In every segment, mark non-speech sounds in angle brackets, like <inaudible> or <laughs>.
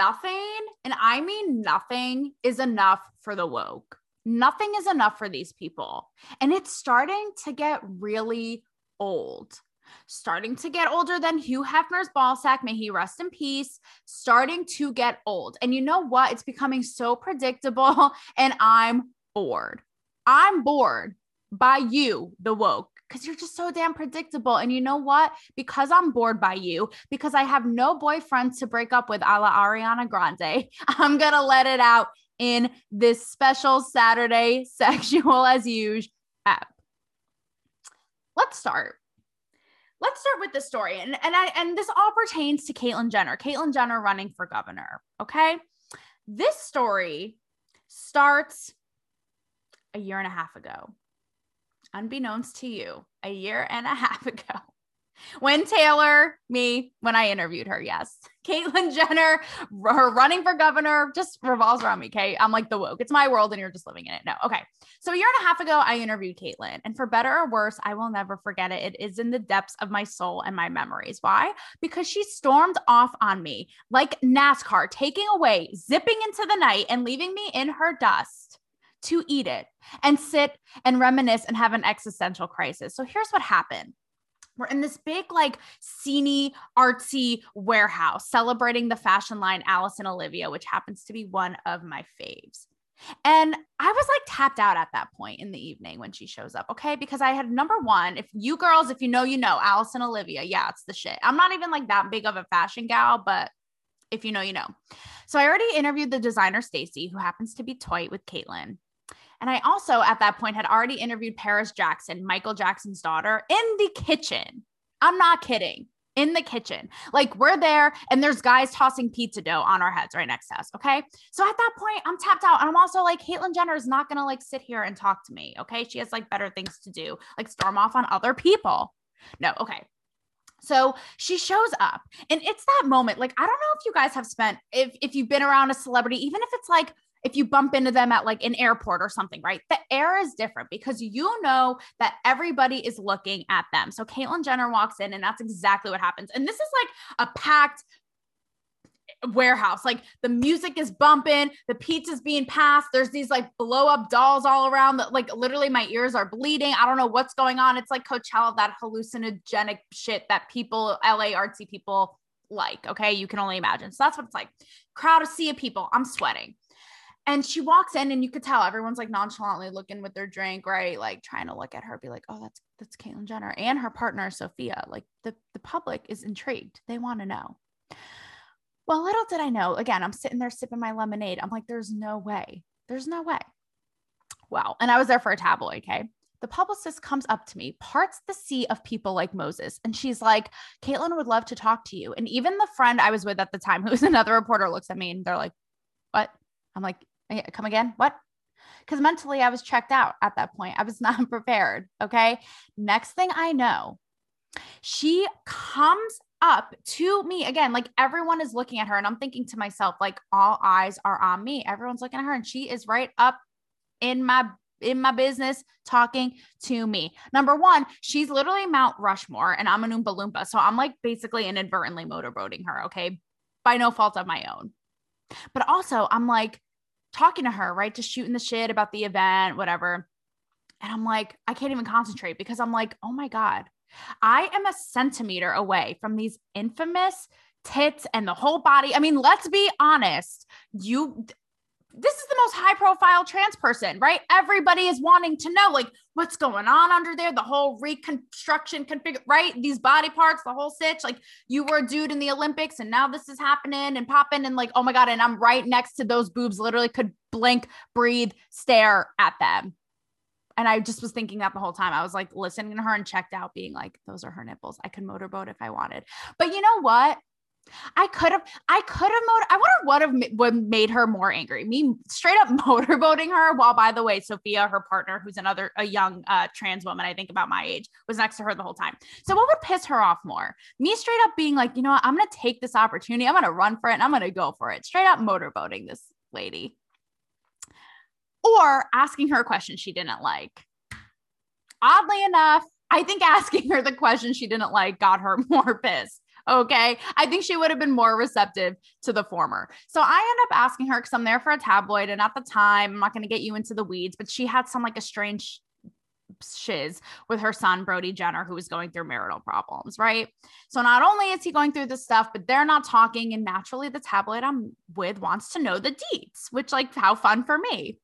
nothing, and I mean nothing, is enough for the woke. Nothing is enough for these people. And it's starting to get really old. Starting to get older than Hugh Hefner's ball sack. May he rest in peace. Starting to get old. And you know what? It's becoming so predictable, <laughs> and I'm bored. I'm bored by you, the woke because you're just so damn predictable. And you know what? Because I'm bored by you, because I have no boyfriend to break up with a la Ariana Grande, <laughs> I'm going to let it out in this special Saturday <laughs> sexual as usual app. Let's start. Let's start with the story. And, and I and this all pertains to Caitlyn Jenner. Caitlyn Jenner running for governor. Okay. This story starts a year and a half ago unbeknownst to you, a year and a <laughs> half ago. When Taylor, me, when I interviewed her, yes, <laughs> Caitlyn Jenner, her running for governor just revolves around me. Okay. I'm like the woke. It's my world and you're just living in it. No. Okay. So a year and a half ago, I interviewed Caitlyn. And for better or worse, I will never forget it. It is in the depths of my soul and my memories. Why? Because she stormed off on me like NASCAR, taking away, zipping into the night and leaving me in her dust to eat it and sit and reminisce and have an existential crisis. So here's what happened. We're in this big, like, sceney, artsy warehouse celebrating the fashion line Alice and Olivia, which happens to be one of my faves. And I was like tapped out at that point in the evening when she shows up. Okay. Because I had number one, if you girls, if you know, you know, Alice and Olivia. Yeah, it's the shit. I'm not even like that big of a fashion gal, but if you know, you know. So I already interviewed the designer Stacy, who happens to be toy with Caitlyn. And I also, at that point, had already interviewed Paris Jackson, Michael Jackson's daughter, in the kitchen. I'm not kidding. In the kitchen. Like we're there and there's guys tossing pizza dough on our heads right next to us. Okay. So at that point, I'm tapped out. And I'm also like, Caitlyn Jenner is not going to like sit here and talk to me. Okay. She has like better things to do, like storm off on other people. No. Okay. So she shows up and it's that moment. Like, I don't know if you guys have spent, if, if you've been around a celebrity, even if it's like if you bump into them at like an airport or something, right? The air is different because you know that everybody is looking at them. So Caitlyn Jenner walks in, and that's exactly what happens. And this is like a packed warehouse. Like the music is bumping, the pizza's being passed. There's these like blow up dolls all around that, like, literally, my ears are bleeding. I don't know what's going on. It's like Coachella, that hallucinogenic shit that people, LA artsy people, like. Okay. You can only imagine. So that's what it's like. Crowd of sea of people. I'm sweating. And she walks in and you could tell everyone's like nonchalantly looking with their drink, right? Like trying to look at her, be like, oh, that's that's Caitlyn Jenner and her partner Sophia. Like the, the public is intrigued. They want to know. Well, little did I know, again, I'm sitting there sipping my lemonade. I'm like, there's no way. There's no way. Well, and I was there for a tabloid, okay? The publicist comes up to me, parts the sea of people like Moses, and she's like, Caitlyn would love to talk to you. And even the friend I was with at the time, who was <laughs> another reporter, looks at me and they're like, What? I'm like, Come again? What? Because mentally I was checked out at that point. I was <laughs> not prepared. Okay. Next thing I know, she comes up to me again. Like everyone is looking at her, and I'm thinking to myself, like, all eyes are on me. Everyone's looking at her, and she is right up in my in my business talking to me. Number one, she's literally Mount Rushmore and I'm an Oompa Loompa. So I'm like basically inadvertently motorboating her. Okay. By no fault of my own. But also, I'm like, talking to her, right? Just shooting the shit about the event, whatever. And I'm like, I can't even concentrate because I'm like, oh my God, I am a centimeter away from these infamous tits and the whole body. I mean, let's be honest. You, this is the most high profile trans person, right? Everybody is wanting to know like what's going on under there, the whole reconstruction configure, right? These body parts, the whole stitch. Like you were a dude in the Olympics and now this is happening and popping and like, oh my God. And I'm right next to those boobs, literally could blink, breathe, stare at them. And I just was thinking that the whole time. I was like listening to her and checked out, being like, those are her nipples. I could motorboat if I wanted. But you know what? I could have, I could have motor. I wonder what have what made her more angry. Me straight up <laughs> motorboating her. While by the way, Sophia, her partner, who's another a young uh, trans woman, I think about my age, was next to her the whole time. So what would piss her off more? Me straight up being like, you know what? I'm gonna take this opportunity. I'm gonna run for it. and I'm gonna go for it. Straight up motorboating this lady, or asking her a question she didn't like. Oddly enough, I think asking her the question she didn't like got her <laughs> more pissed. Okay. I think she would have been more receptive to the former. So I end up asking her because I'm there for a tabloid. And at the time, I'm not going to get you into the weeds, but she had some like a strange shiz with her son, Brody Jenner, who was going through marital problems, right? So not only is he going through this stuff, but they're not talking. And naturally, the tabloid I'm with wants to know the deets, which, like, how fun for me.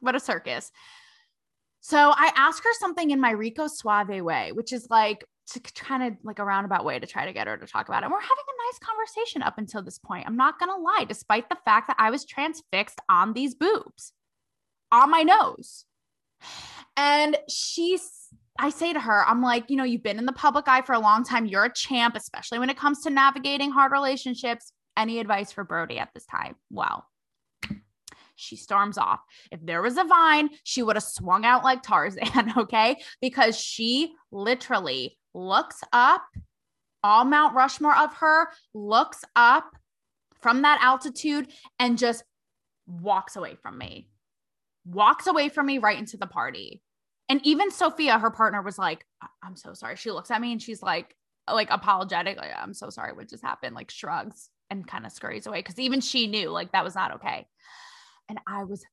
What a circus. So I ask her something in my Rico Suave way, which is like, to kind of like a roundabout way to try to get her to talk about it. And we're having a nice conversation up until this point. I'm not to lie, despite the fact that I was transfixed on these boobs on my nose. And she's, I say to her, I'm like, you know, you've been in the public eye for a long time. You're a champ, especially when it comes to navigating hard relationships. Any advice for Brody at this time? Well, she storms off. If there was a vine, she would have swung out like Tarzan, <laughs> okay? Because she literally looks up, all Mount Rushmore of her, looks up from that altitude and just walks away from me walks away from me right into the party. And even Sophia, her partner, was like, I'm so sorry. She looks at me and she's like, like apologetic, like, I'm so sorry what just happened, like shrugs and kind of scurries away. Cause even she knew like that was not okay. And I was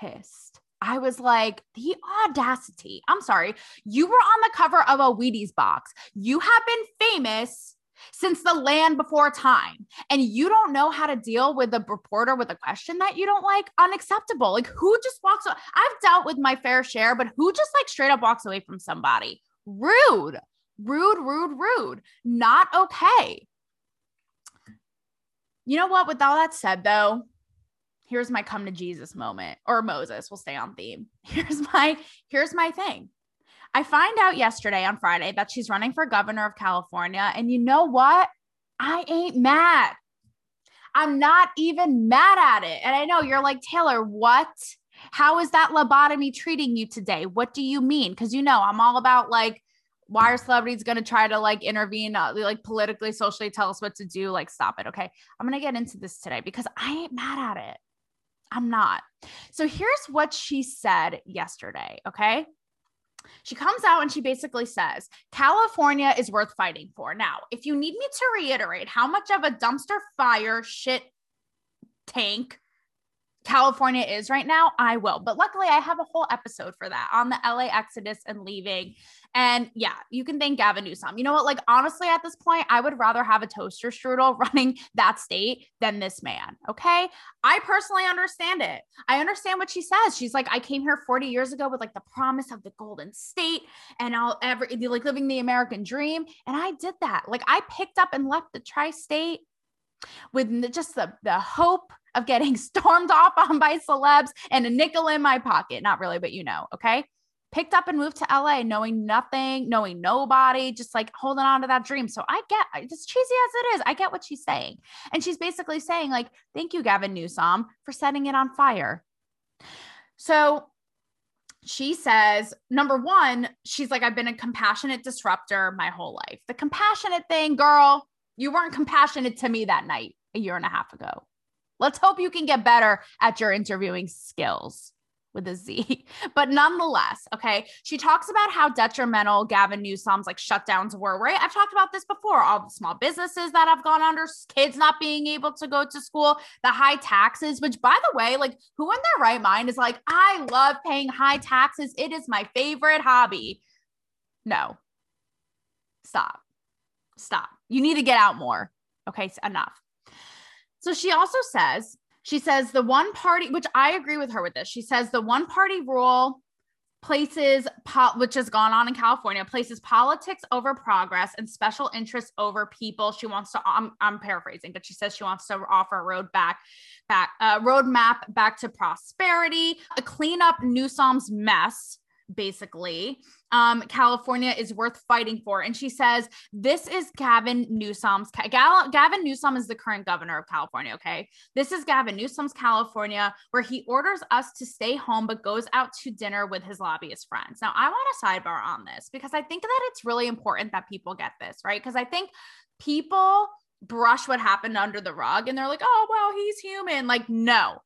pissed. I was like, the audacity. I'm sorry. You were on the cover of a Wheaties box. You have been famous since the land before time and you don't know how to deal with a reporter with a question that you don't like? Unacceptable. Like who just walks i've dealt with my fair share but who just like straight up walks away from somebody? Rude. Rude rude rude. Not okay. You know what? With all that said though here's my come to jesus moment or moses we'll stay on theme <laughs> here's my here's my thing I find out yesterday on Friday that she's running for governor of California. And you know what? I ain't mad. I'm not even mad at it. And I know you're like, Taylor, what? How is that lobotomy treating you today? What do you mean? Because you know, I'm all about like, why are celebrities going to try to like intervene, uh, like politically, socially, tell us what to do? Like, stop it. Okay. I'm going to get into this today because I ain't mad at it. I'm not. So here's what she said yesterday. Okay. She comes out and she basically says, California is worth fighting for. Now, if you need me to reiterate how much of a dumpster fire shit tank California is right now, I will. But luckily, I have a whole episode for that on the LA Exodus and leaving. And yeah, you can thank Gavin Newsom. You know what? Like, honestly, at this point, I would rather have a toaster strudel <laughs> running that state than this man. Okay. I personally understand it. I understand what she says. She's like, I came here 40 years ago with like the promise of the golden state and I'll ever like living the American dream. And I did that. Like, I picked up and left the tri state with just the, the hope of getting <laughs> stormed off on by celebs and a nickel in my pocket. Not really, but you know, okay. Picked up and moved to LA knowing nothing, knowing nobody, just like holding on to that dream. So I get as cheesy as it is, I get what she's saying. And she's basically saying, like, thank you, Gavin Newsom, for setting it on fire. So she says, number one, she's like, I've been a compassionate disruptor my whole life. The compassionate thing, girl, you weren't compassionate to me that night a year and a half ago. Let's hope you can get better at your interviewing skills with a Z. <laughs> But nonetheless, okay, she talks about how detrimental Gavin Newsom's like shutdowns were, right? I've talked about this before. All the small businesses that have gone under, kids not being able to go to school, the high taxes, which by the way, like who in their right mind is like, I love paying high taxes. It is my favorite hobby. No, stop, stop. You need to get out more. Okay, enough. So she also says, she says the one party, which I agree with her with this. She says the one party rule places, po- which has gone on in California, places politics over progress and special interests over people. She wants to, I'm, I'm paraphrasing, but she says she wants to offer a road back, back, uh, roadmap back to prosperity, a clean up Newsom's mess basically um, California is worth fighting for. And she says, This is Gavin Newsom's. Gavin Newsom is the current governor of California. Okay. This is Gavin Newsom's California, where he orders us to stay home, but goes out to dinner with his lobbyist friends. Now, I want a sidebar on this because I think that it's really important that people get this, right? Because I think people brush what happened under the rug and they're like, oh, well, he's human. Like, no.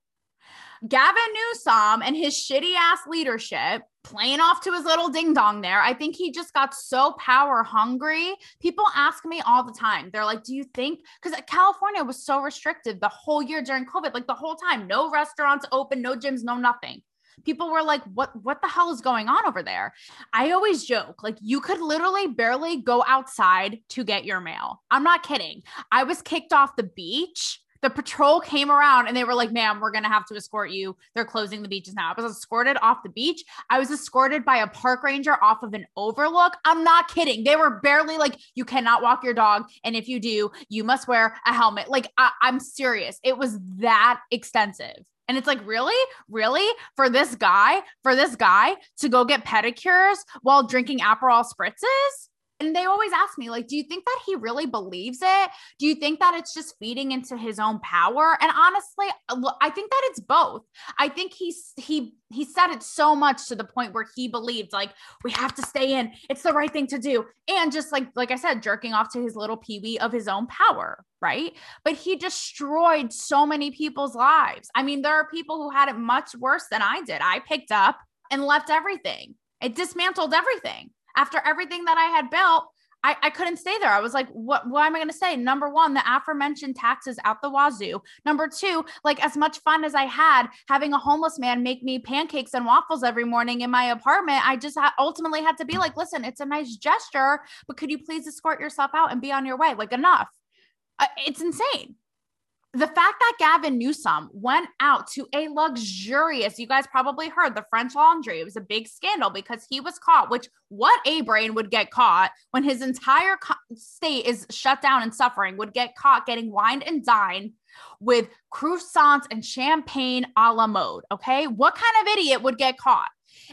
Gavin Newsom and his shitty ass leadership playing off to his little ding dong there. I think he just got so power hungry. People ask me all the time. They're like, "Do you think cuz California was so restrictive the whole year during COVID, like the whole time, no restaurants open, no gyms, no nothing." People were like, "What what the hell is going on over there?" I always joke, like you could literally barely go outside to get your mail. I'm not kidding. I was kicked off the beach the patrol came around and they were like, ma'am, we're going to have to escort you. They're closing the beaches now. I was escorted off the beach. I was escorted by a park ranger off of an overlook. I'm not kidding. They were barely like, you cannot walk your dog. And if you do, you must wear a helmet. Like, I- I'm serious. It was that extensive. And it's like, really? Really? For this guy, for this guy to go get pedicures while drinking Aperol spritzes? And they always ask me like do you think that he really believes it? Do you think that it's just feeding into his own power? And honestly uh, i think that it's both. I think he's he he said it so much to the point where he believed like we have to stay in. It's the right thing to do. And just like like i said jerking off to his little peewee of his own power right? But he destroyed so many people's lives. I mean there are people who had it much worse than i did. I picked up and left everything. It dismantled everything after everything that I had built, I, I couldn't stay there. I was like, what, what am I going to say? Number one, the aforementioned taxes out the wazoo. Number two, like as much fun as I had having a homeless man make me pancakes and waffles every morning in my apartment, I just ha- ultimately had to be like, listen, it's a nice gesture, but could you please escort yourself out and be on your way? Like, enough. Uh, it's insane the fact that Gavin Newsom went out to a luxurious, you guys probably heard the French Laundry. It was a big scandal because he was caught, which what a brain would get caught when his entire co- state is shut down and suffering, would get caught getting wined and dined with croissants and champagne a la mode. Okay. What kind of idiot would get caught?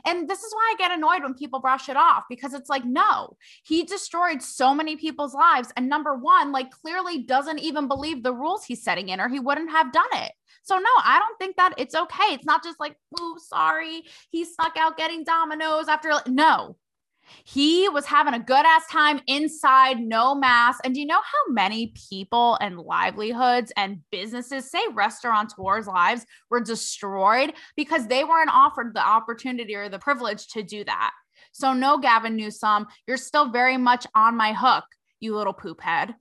And this is why I get annoyed when people brush it off because it's like, no, he destroyed so many people's lives. And number one, like clearly doesn't even believe the rules he's setting in, or he wouldn't have done it. So, no, I don't think that it's okay. It's not just like, oh, sorry, he stuck out getting dominoes after. No, he was having a good ass time inside, no mask. And do you know how many people and livelihoods and businesses, say restaurateurs' lives, were destroyed because they weren't offered the opportunity or the privilege to do that? So, no, Gavin Newsom, you're still very much on my hook, you little poop head.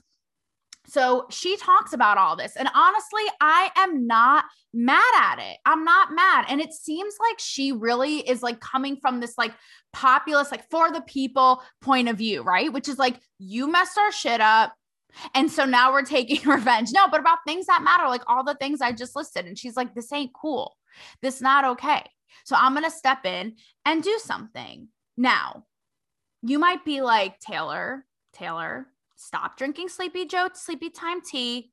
So she talks about all this. And honestly, I am not mad at it. I'm not mad. And it seems like she really is like coming from this like populist, like for the people point of view, right? Which is like, you messed our shit up. And so now we're taking <laughs> revenge. No, but about things that matter, like all the things I just listed. And she's like, this ain't cool. This not okay. So I'm going to step in and do something. Now, you might be like, Taylor, Taylor, stop drinking sleepy joe sleepy time tea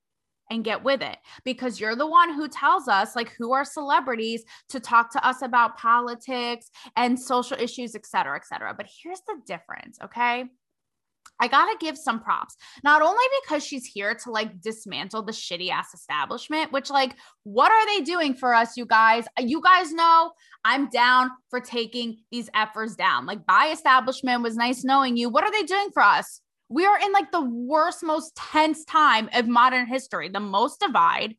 and get with it because you're the one who tells us like who are celebrities to talk to us about politics and social issues et cetera et cetera but here's the difference okay I gotta give some props, not only because she's here to like dismantle the shitty ass establishment, which, like, what are they doing for us, you guys? You guys know I'm down for taking these efforts down. Like, by establishment was nice knowing you. What are they doing for us? We are in like the worst, most tense time of modern history, the most divide,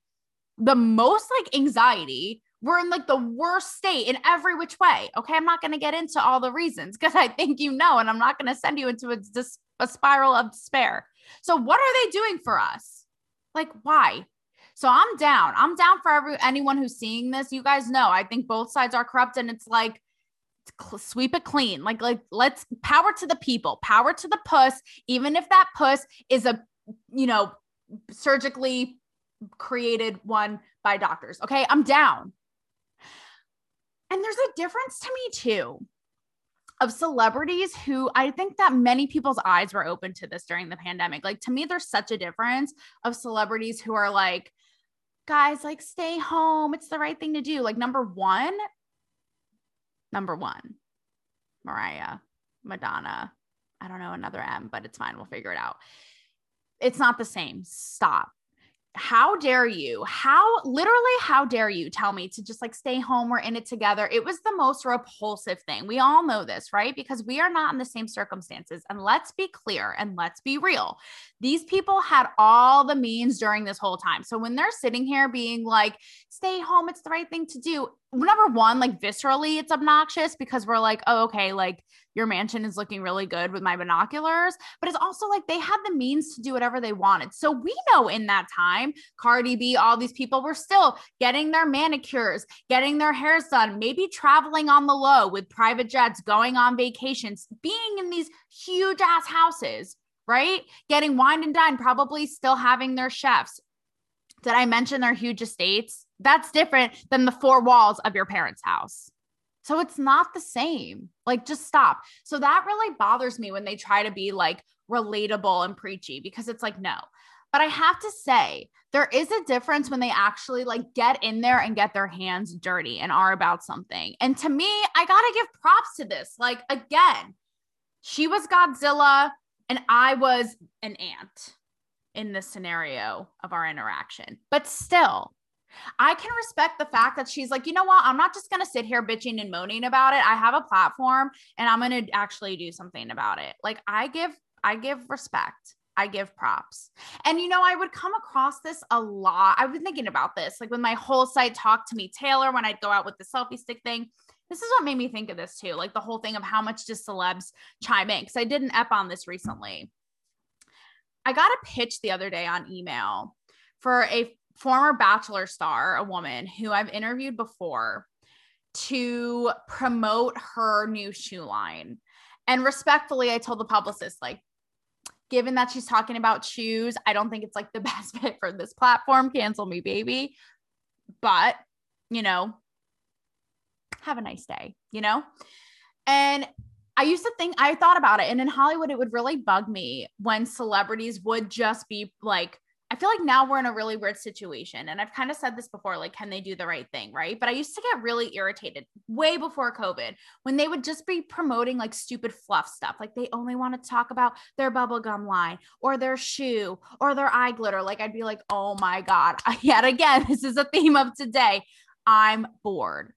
the most like anxiety. We're in like the worst state in every which way. Okay. I'm not going to get into all the reasons because I think you know, and I'm not going to send you into a, a spiral of despair. So, what are they doing for us? Like, why? So I'm down. I'm down for every anyone who's seeing this. You guys know I think both sides are corrupt, and it's like sweep it clean. Like, like let's power to the people, power to the puss, even if that puss is a, you know, surgically created one by doctors. Okay. I'm down. And there's a difference to me too of celebrities who I think that many people's eyes were open to this during the pandemic. Like to me, there's such a difference of celebrities who are like, guys, like stay home. It's the right thing to do. Like, number one, number one. Mariah, Madonna. I don't know another M, but it's fine. We'll figure it out. It's not the same. Stop how dare you? How literally, how dare you tell me to just like stay home? We're in it together. It was the most repulsive thing. We all know this, right? Because we are not in the same circumstances. And let's be clear and let's be real. These people had all the means during this whole time. So when they're sitting here being like, stay home, it's the right thing to do. Number one, like viscerally, it's obnoxious because we're like, oh, okay, like your mansion is looking really good with my binoculars. But it's also like they had the means to do whatever they wanted. So we know in that time, Cardi B, all these people were still getting their manicures, getting their hairs done, maybe traveling on the low with private jets, going on vacations, being in these huge ass houses, right? Getting wine and dine, probably still having their chefs. Did I mention their huge estates? That's different than the four walls of your parents' house. So it's not the same. Like, just stop. So that really bothers me when they try to be like relatable and preachy because it's like, no. But I have to say, there is a difference when they actually like get in there and get their hands dirty and are about something. And to me, I got to give props to this. Like, again, she was Godzilla and I was an ant in this scenario of our interaction. But still, I can respect the fact that she's like, you know what? I'm not just going to sit here bitching and moaning about it. I have a platform and I'm going to actually do something about it. Like I give I give respect. I give props. And you know, I would come across this a lot. I've been thinking about this like when my whole site talked to me Taylor when I'd go out with the selfie stick thing. This is what made me think of this too, like the whole thing of how much does celebs chime in? Because I did an ep on this recently. I got a pitch the other day on email for a former Bachelor star, a woman who I've interviewed before, to promote her new shoe line. And respectfully, I told the publicist, like, given that she's talking about shoes, I don't think it's like the <laughs> best fit for this platform. Cancel me, baby. But, you know, have a nice day, you know? And I used to think, I thought about it. And in Hollywood, it would really bug me when celebrities would just be like, I feel like now we're in a really weird situation. And I've kind of said this before like, can they do the right thing? Right. But I used to get really irritated way before COVID when they would just be promoting like stupid fluff stuff. Like they only want to talk about their bubblegum line or their shoe or their eye glitter. Like I'd be like, oh my God, <laughs> yet again, this is a theme of today. I'm bored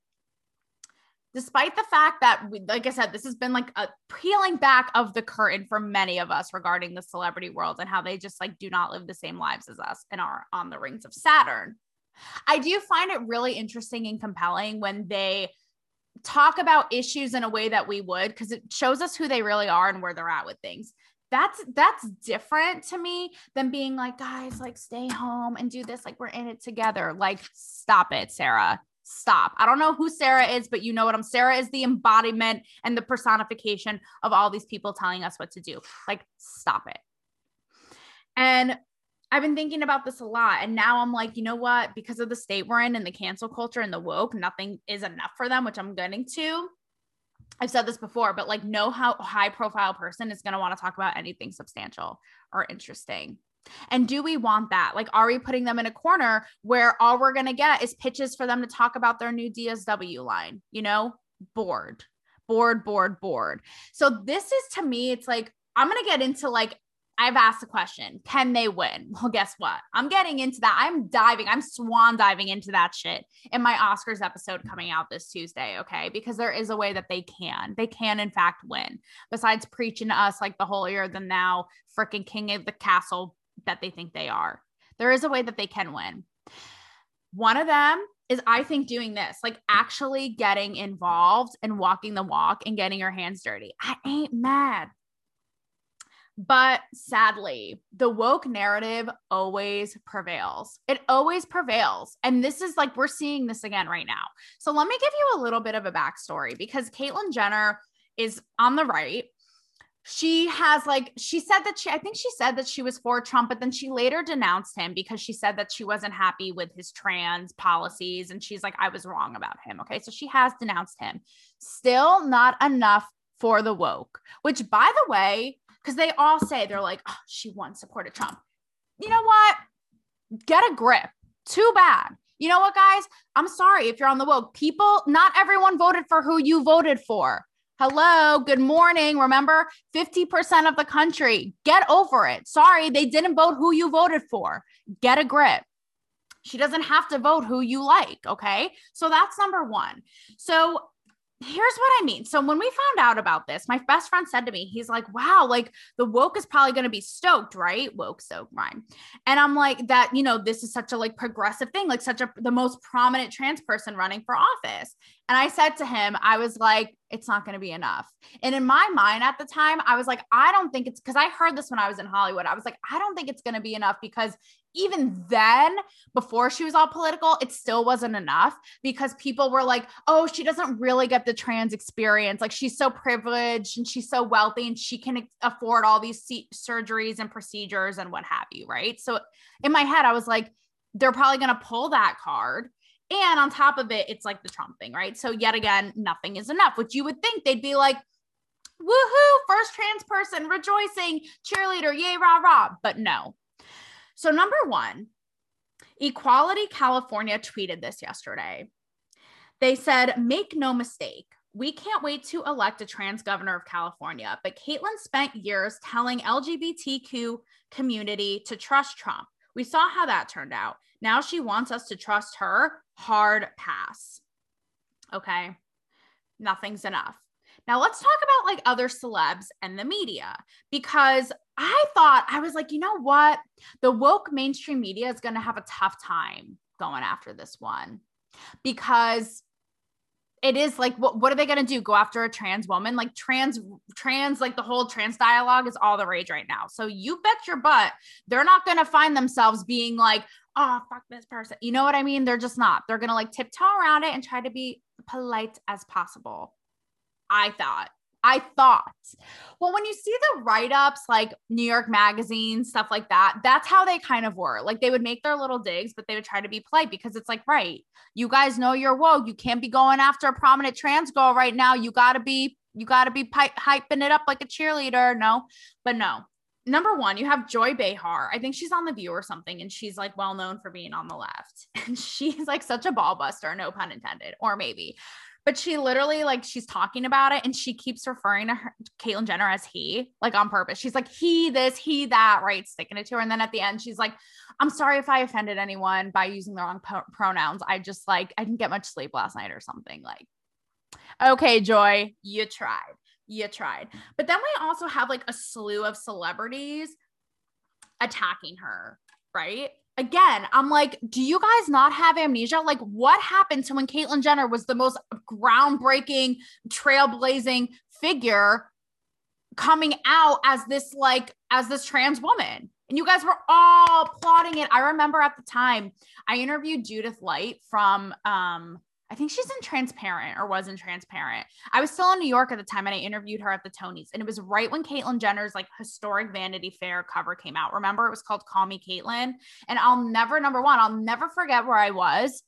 despite the fact that like i said this has been like a peeling back of the curtain for many of us regarding the celebrity world and how they just like do not live the same lives as us and are on the rings of saturn. I do find it really interesting and compelling when they talk about issues in a way that we would because it shows us who they really are and where they're at with things. That's that's different to me than being like guys like stay home and do this. Like we're in it together. Like stop it sarah stop. I don't know who Sarah is, but you know what I'm Sarah is the embodiment and the personification of all these people telling us what to do. Like stop it. And I've been thinking about this a lot and now I'm like, you know what? Because of the state we're in and the cancel culture and the woke, nothing is enough for them, which I'm getting to. I've said this before, but like no how high profile person is going to want to talk about anything substantial or interesting. And do we want that? Like, are we putting them in a corner where all we're going to get is pitches for them to talk about their new DSW line? You know, bored, bored, bored, bored. So, this is to me, it's like, I'm going to get into like, I've asked the question, can they win? <laughs> Well, guess what? I'm getting into that. I'm diving, I'm swan diving into that shit in my Oscars episode coming out this Tuesday. Okay. Because there is a way that they can. They can, in fact, win. Besides preaching to us like the holier than thou freaking king of the castle that they think they are. There is a way that they can win. One of them is, I think, doing this, like actually getting involved and walking the walk and getting your hands dirty. I ain't mad. But sadly, the woke narrative always prevails. It always prevails. And this is like, we're seeing this again right now. So let me give you a little bit of a backstory because Caitlyn Jenner is on the right she has like she said that she I think she said that she was for Trump, but then she later denounced him because she said that she wasn't happy with his trans policies and she's like I was wrong about him. Okay? So she has denounced him. Still not enough for the woke. Which by the way, cuz they all say they're like oh, she once supported Trump. You know what? Get a grip. Too bad. You know what, guys? I'm sorry if you're on the woke. People, not everyone voted for who you voted for. Hello, good morning. Remember, 50% of the country, get over it. Sorry, they didn't vote who you voted for. Get a grip. She doesn't have to vote who you like. Okay. So that's number one. So here's what I mean. So when we found out about this, my best friend said to me, he's like, wow, like the woke is probably going to be stoked, right? Woke stoked rhyme. And I'm like, that, you know, this is such a like progressive thing, like such a, the most prominent trans person running for office. And I said to him, I was like, it's not going to be enough. And in my mind at the time, I was like, I don't think it's because I heard this when I was in Hollywood. I was like, I don't think it's going to be enough because even then, before she was all political, it still wasn't enough because people were like, oh, she doesn't really get the trans experience. Like she's so privileged and she's so wealthy and she can afford all these surgeries and procedures and what have you. Right. So in my head, I was like, they're probably going to pull that card. And on top of it, it's like the Trump thing, right? So yet again, nothing is enough, which you would think they'd be like, woohoo, first trans person rejoicing, cheerleader, yay, rah, rah. But no, so, number one, Equality California tweeted this yesterday. They said, Make no mistake, we can't wait to elect a trans governor of California, but Caitlyn spent years telling LGBTQ community to trust Trump. We saw how that turned out. Now she wants us to trust her. Hard pass. Okay. Nothing's enough. Now let's talk about like other celebs and the media because I thought I was like, you know what? The woke mainstream media is going to have a tough time going after this one because it is like what, what are they going to do? Go after a trans woman? Like trans trans like the whole trans dialogue is all the rage right now. So you bet your butt they're not going to find themselves being like oh fuck this person. You know what i mean? They're just not. They're going to like tiptoe around it and try to be polite as possible I thought. I thought. Well, when you see the write ups, like New York Magazine, stuff like that, that's how they kind of were. Like they would make their little digs, but they would try to be polite because it's like, right, you guys know you're woke. You can't be going after a prominent trans girl right now. You got to be, you got to be pi- hyping it up like a cheerleader. No, but no. Number one, you have Joy Behar. I think she's on The View or something, and she's like well known for being on the left. <laughs> And she's like such a ball buster, no pun intended, or maybe but she literally like she's talking about it and she keeps referring to her Caitlyn Jenner as he, like on purpose. She's like, he this, he that, right? Sticking it to her. And then at the end, she's like, I'm sorry if I offended anyone by using the wrong po- pronouns. I just like I didn't get much sleep last night or something. Like, okay, Joy, you tried. You tried. But then we also have like a slew of celebrities attacking her, right? Again, I'm like, do you guys not have amnesia? Like, what happened to when Caitlyn Jenner was the most groundbreaking, trailblazing figure coming out as this, like, as this trans woman? And you guys were all applauding it. I remember at the time I interviewed Judith Light from um I think she's in Transparent or was in Transparent. I was still in New York at the time and I interviewed her at the Tonys. And it was right when Caitlyn Jenner's like historic Vanity Fair cover came out. Remember, it was called Call Me Caitlyn. And I'll never, number one, I'll never forget where I was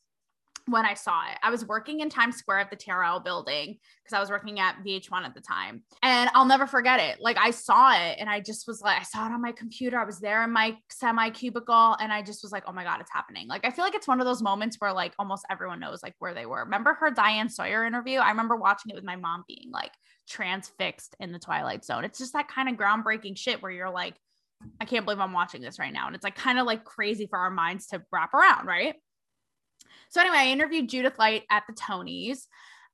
when I saw it. I was working in Times Square at the TRL building because I was working at VH1 at the time. And I'll never forget it. Like I saw it and I just was like, I saw it on my computer. I was there in my semi cubicle and I just was like, oh my God, it's happening. Like I feel like it's one of those moments where like almost everyone knows like where they were. Remember her Diane Sawyer interview? I remember watching it with my mom being like transfixed in the Twilight Zone. It's just that kind of groundbreaking shit where you're like, I can't believe I'm watching this right now. And it's like kind of like crazy for our minds to wrap around, right? So anyway, I interviewed Judith Light at the Tonys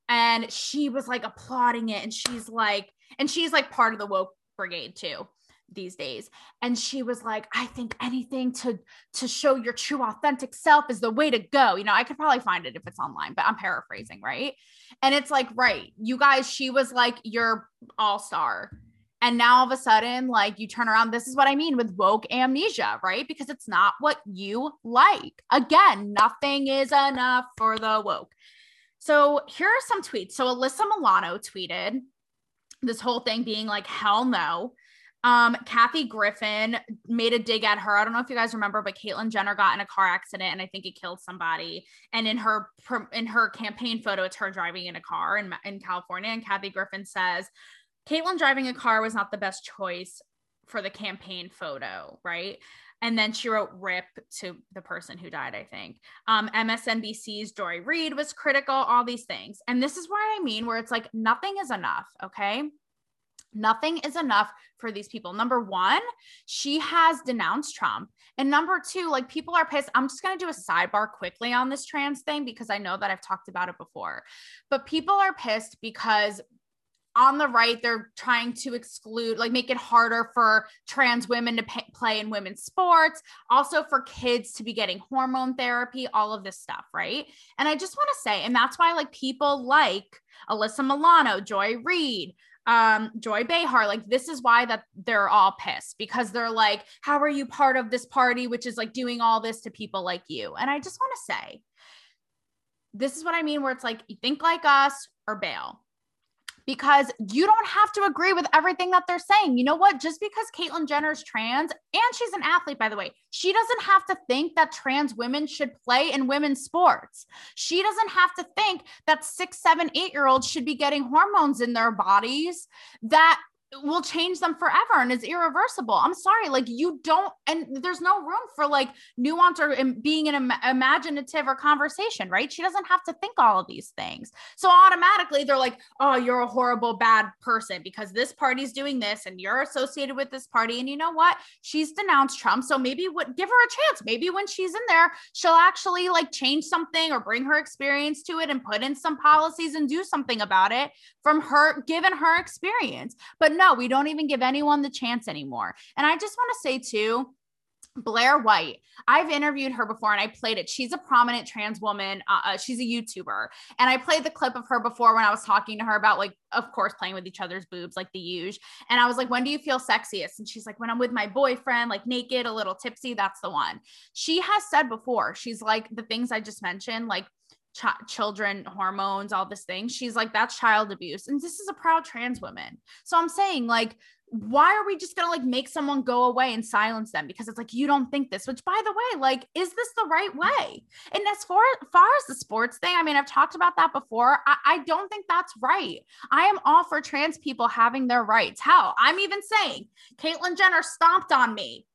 and she was like applauding it and she's like and she's like part of the woke brigade too these days. And she was like i think anything to to show your true authentic self is the way to go. You know i could probably find it if it's online but i'm paraphrasing right? And it's like right you guys she was like your all-star and now all of a sudden, like you turn around, this is what I mean with woke amnesia, right? Because it's not what you like. Again, nothing is enough for the woke. So here are some tweets. So Alyssa Milano tweeted this whole thing being like, hell no. Um, Kathy Griffin made a dig at her. I don't know if you guys remember, but Caitlyn Jenner got in a car accident and I think it killed somebody. And in her in her campaign photo, it's her driving in a car in, in California. And Kathy Griffin says, Caitlyn driving a car was not the best choice for the campaign photo, right? And then she wrote RIP to the person who died, I think. Um, MSNBC's Joy Reid was critical, all these things. And this is what I mean, where it's like nothing is enough. Okay. Nothing is enough for these people. Number one, she has denounced Trump. And number two, like people are pissed. I'm just going to do a sidebar quickly on this trans thing because I know that I've talked about it before. But people are pissed because on the right they're trying to exclude like make it harder for trans women to pay, play in women's sports also for kids to be getting hormone therapy all of this stuff right? And i just want to say and that's why like people like alyssa milano joy reid um joy behar like this is why that they're all pissed because they're like how are you part of this party which is like doing all this to people like you? And i just want to say this is what i mean where it's like you think like us or bail because you don't have to agree with everything that they're saying. You know what? Just because Caitlyn Jenner is trans and she's an athlete, by the way, she doesn't have to think that trans women should play in women's sports. She doesn't have to think that six, seven, eight year olds should be getting hormones in their bodies that will change them forever and is irreversible. I'm sorry, like you don't, and there's no room for like nuance or being an Im- imaginative or conversation, right? She doesn't have to think all of these things. So automatically they're like, oh, you're a horrible, bad person because this party's doing this and you're associated with this party. And you know what? She's denounced Trump. So maybe what give her a chance. Maybe when she's in there, she'll actually like change something or bring her experience to it and put in some policies and do something about it from her, given her experience. But no, we don't even give anyone the chance anymore. And I just want to say, too, Blair White. I've interviewed her before and I played it. She's a prominent trans woman. Uh, uh, she's a YouTuber. And I played the clip of her before when I was talking to her about, like, of course, playing with each other's boobs, like the huge. And I was like, when do you feel sexiest? And she's like, when I'm with my boyfriend, like naked, a little tipsy, that's the one. She has said before, she's like, the things I just mentioned, like, ch- children hormones all this thing she's like that's child abuse. And this is a proud trans woman. So i'm saying like why are we just gonna like make someone go away and silence them? Because it's like you don't think this which by the way like is this the right way? And as far, far as the sports thing i mean i've talked about that before. I, I don't think that's right. I am all for trans people having their rights. How? I'm even saying caitlyn jenner stomped on me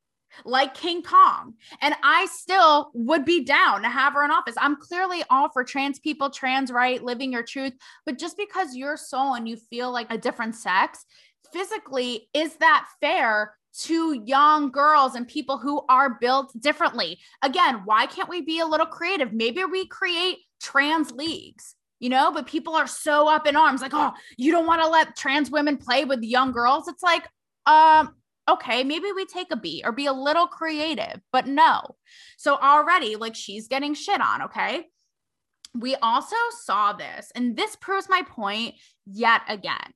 like King Kong. And I still would be down to have her in office. I'm clearly all for trans people, trans right, living your truth. But just because you're soul and you feel like a different sex, physically, is that fair to young girls and people who are built differently? Again, why can't we be a little creative? Maybe we create trans leagues you know, but people are so up in arms like, oh, you don't want to let trans women play with young girls. It's like, um, okay, maybe we take a beat or be a little creative, but no. So already, like, she's getting shit on, okay? We also saw this, and this proves my point yet again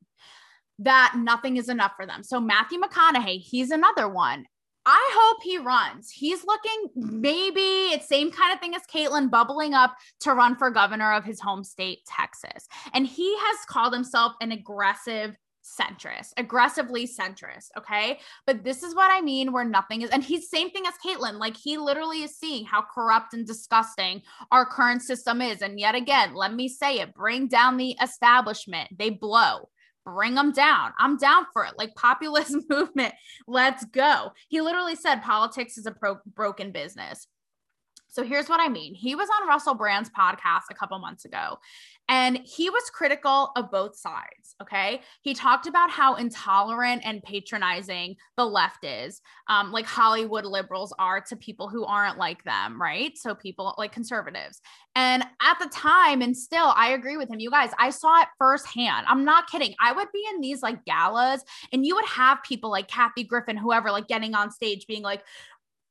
that nothing is enough for them. So, Matthew McConaughey, he's another one. I hope he runs. He's looking maybe it's same kind of thing as Caitlyn bubbling up to run for governor of his home state, Texas. And he has called himself an aggressive centrist, aggressively centrist. Okay. But this is what I mean where nothing is, and he's same thing as Caitlyn. Like he literally is seeing how corrupt and disgusting our current system is. And yet again, let me say it bring down the establishment. They blow. Bring them down. I'm down for it. Like populist <laughs> movement. Let's go. He literally said politics is a pro- broken business. So here's what I mean. He was on Russell Brand's podcast a couple months ago, and he was critical of both sides. Okay. He talked about how intolerant and patronizing the left is, um, like Hollywood liberals are to people who aren't like them. Right. So people like conservatives. And at the time, and still, I agree with him. You guys, I saw it firsthand. I'm not kidding. I would be in these like galas, and you would have people like Kathy Griffin, whoever, like getting on stage being like,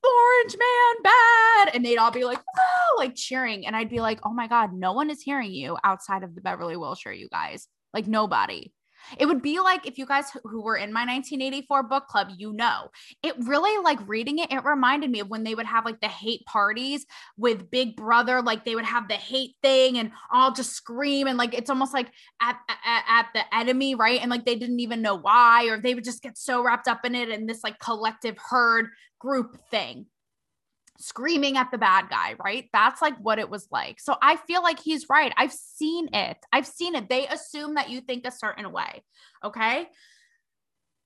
orange man bad. And they'd all be like oh like cheering. And i'd be like oh my god no one is hearing you outside of the beverly wilshire you guys. Like nobody it would be like if you guys who were in my 1984 book club, you know, it really like reading it, it reminded me of when they would have like the hate parties with Big Brother, like they would have the hate thing and all just scream and like it's almost like at, at, at the enemy, right? And like they didn't even know why, or they would just get so wrapped up in it and this like collective herd group thing screaming at the bad guy, right? That's like what it was like. So I feel like he's right. I've seen it. I've seen it. They assume that you think a certain way. Okay.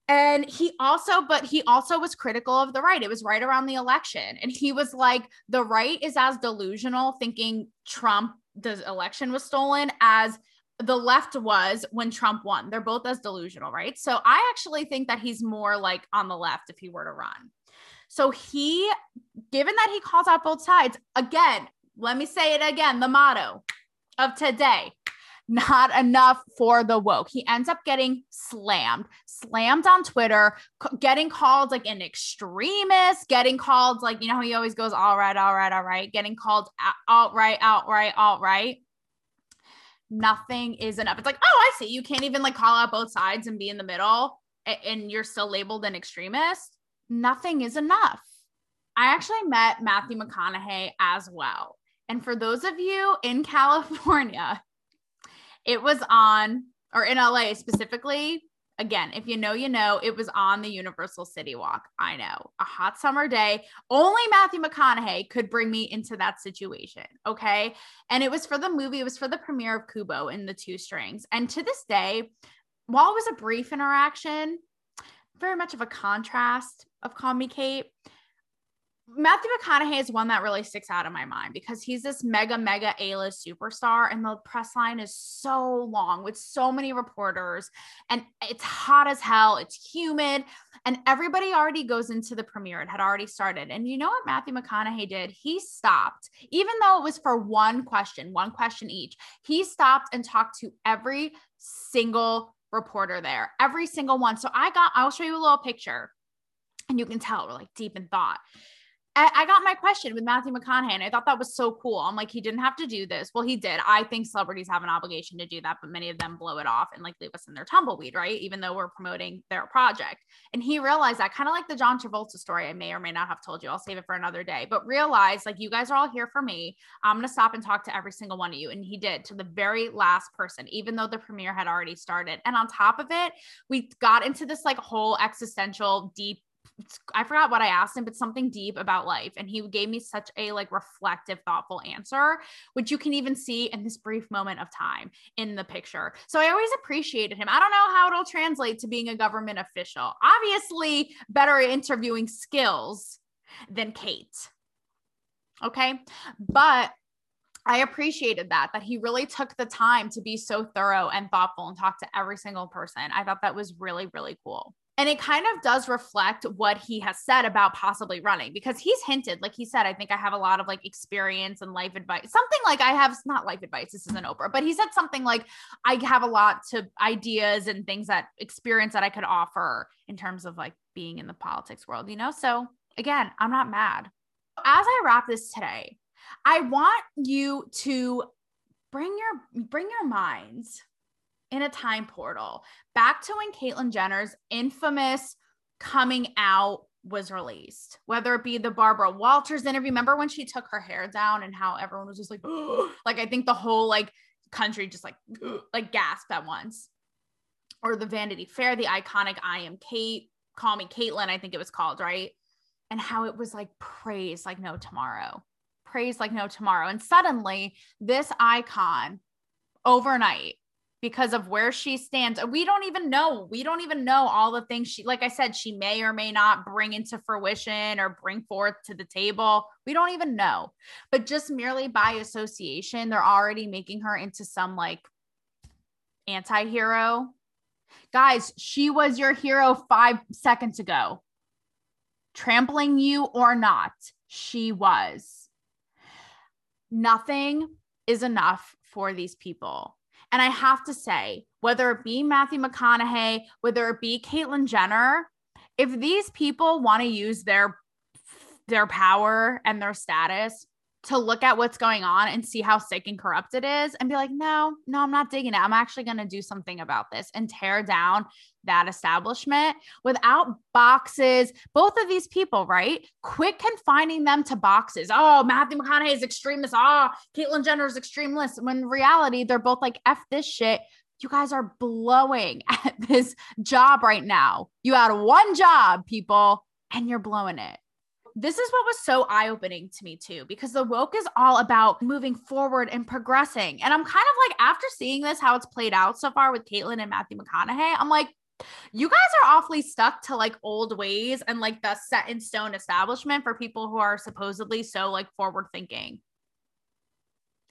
And he also, but he also was critical of the right. It was right around the election. And he was like, the right is as delusional thinking Trump, the election was stolen, as the left was when Trump won. They're both as delusional, right? So I actually think that he's more like on the left if he were to run. So he, given that he calls out both sides, again, let me say it again the motto of today not enough for the woke. He ends up getting slammed, slammed on Twitter, c- getting called like an extremist, getting called like, you know, he always goes, all right, all right, all right, getting called outright, outright, outright. Nothing is enough. It's like, oh, I see. You can't even like call out both sides and be in the middle and you're still labeled an extremist. Nothing is enough. I actually met Matthew McConaughey as well. And for those of you in <laughs> California it was on, or in LA specifically. Again, if you know, you know, it was on the Universal City Walk. I know a hot summer day. Only Matthew McConaughey could bring me into that situation. Okay. And it was for the movie, it was for the premiere of Kubo and the two strings. And to this day, while it was a brief interaction, very much of a contrast of Call Me Kate. Matthew McConaughey is one that really sticks out in my mind because he's this mega, mega A list superstar, and the press line is so long with so many reporters, and it's hot as hell. It's humid, and everybody already goes into the premiere. It had already started. And you know what Matthew McConaughey did? He stopped, even though it was for one question, one question each. He stopped and talked to every single reporter there, every single one. So I got, I'll show you a little picture, and you can tell we're like deep in thought I, got my question with Matthew McConaughey, and I thought that was so cool. I'm like, he didn't have to do this. Well, he did. I think celebrities have an obligation to do that, but many of them blow it off and like leave us in their tumbleweed, right? Even though we're promoting their project. And he realized that kind of like the John Travolta story, I may or may not have told you. I'll save it for another day, but realize like you guys are all here for me. I'm going to stop and talk to every single one of you. And he did to the very last person, even though the premiere had already started. And on top of it, we got into this like whole existential, deep I forgot what I asked him, but something deep about life. And he gave me such a like reflective, thoughtful answer, which you can even see in this brief moment of time in the picture. So I always appreciated him. I don't know how it'll translate to being a government official. Obviously, better interviewing skills than Kate. Okay. But I appreciated that, that he really took the time to be so thorough and thoughtful and talk to every single person. I thought that was really, really cool. And it kind of does reflect what he has said about possibly running because he's hinted, like he said, I think I have a lot of like experience and life advice. Something like I have not life advice, this isn't Oprah, but he said something like I have a lot to ideas and things that experience that I could offer in terms of like being in the politics world, you know? So again, I'm not mad. As I wrap this today, I want you to bring your bring your minds in a time portal back to when Caitlyn Jenner's infamous coming out was released, whether it be the Barbara Walters interview. Remember when she took her hair down and how everyone was just like, <gasps> like I think the whole like country just like <gasps> like gasped at once. Or the Vanity Fair, the iconic I am Kate, call me Caitlyn, I think it was called, right? And how it was like praised like no tomorrow, praised like no tomorrow. And suddenly, this icon overnight because of where she stands. We don't even know. We don't even know all the things she, like I said, she may or may not bring into fruition or bring forth to the table. We don't even know. But just merely by association, they're already making her into some like anti hero. Guys, she was your hero five seconds ago. Trampling you or not, she was. Nothing is enough for these people and I have to say, whether it be Matthew McConaughey, whether it be Caitlyn Jenner, if these people want to use their their power and their status to look at what's going on and see how sick and corrupt it is and be like, no, no, I'm not digging it. I'm actually going to do something about this and tear down that establishment without boxes. Both of these people, right? Quit confining them to boxes. Oh, Matthew McConaughey is extremist. Oh, Caitlyn Jenner is extremist. When reality, they're both like, F this shit. You guys are blowing <laughs> at this job right now. You had one job, people, and you're blowing it this is what was so eye opening to me too, because the woke is all about moving forward and progressing. And I'm kind of like, after seeing this, how it's played out so far with Caitlyn and Matthew McConaughey, I'm like, you guys are awfully stuck to like old ways and like the set in stone establishment for people who are supposedly so like forward thinking.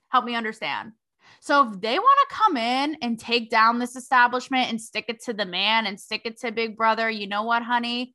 Help me understand. So if they want to come in and take down this establishment and stick it to the man and stick it to Big Brother, you know what, honey?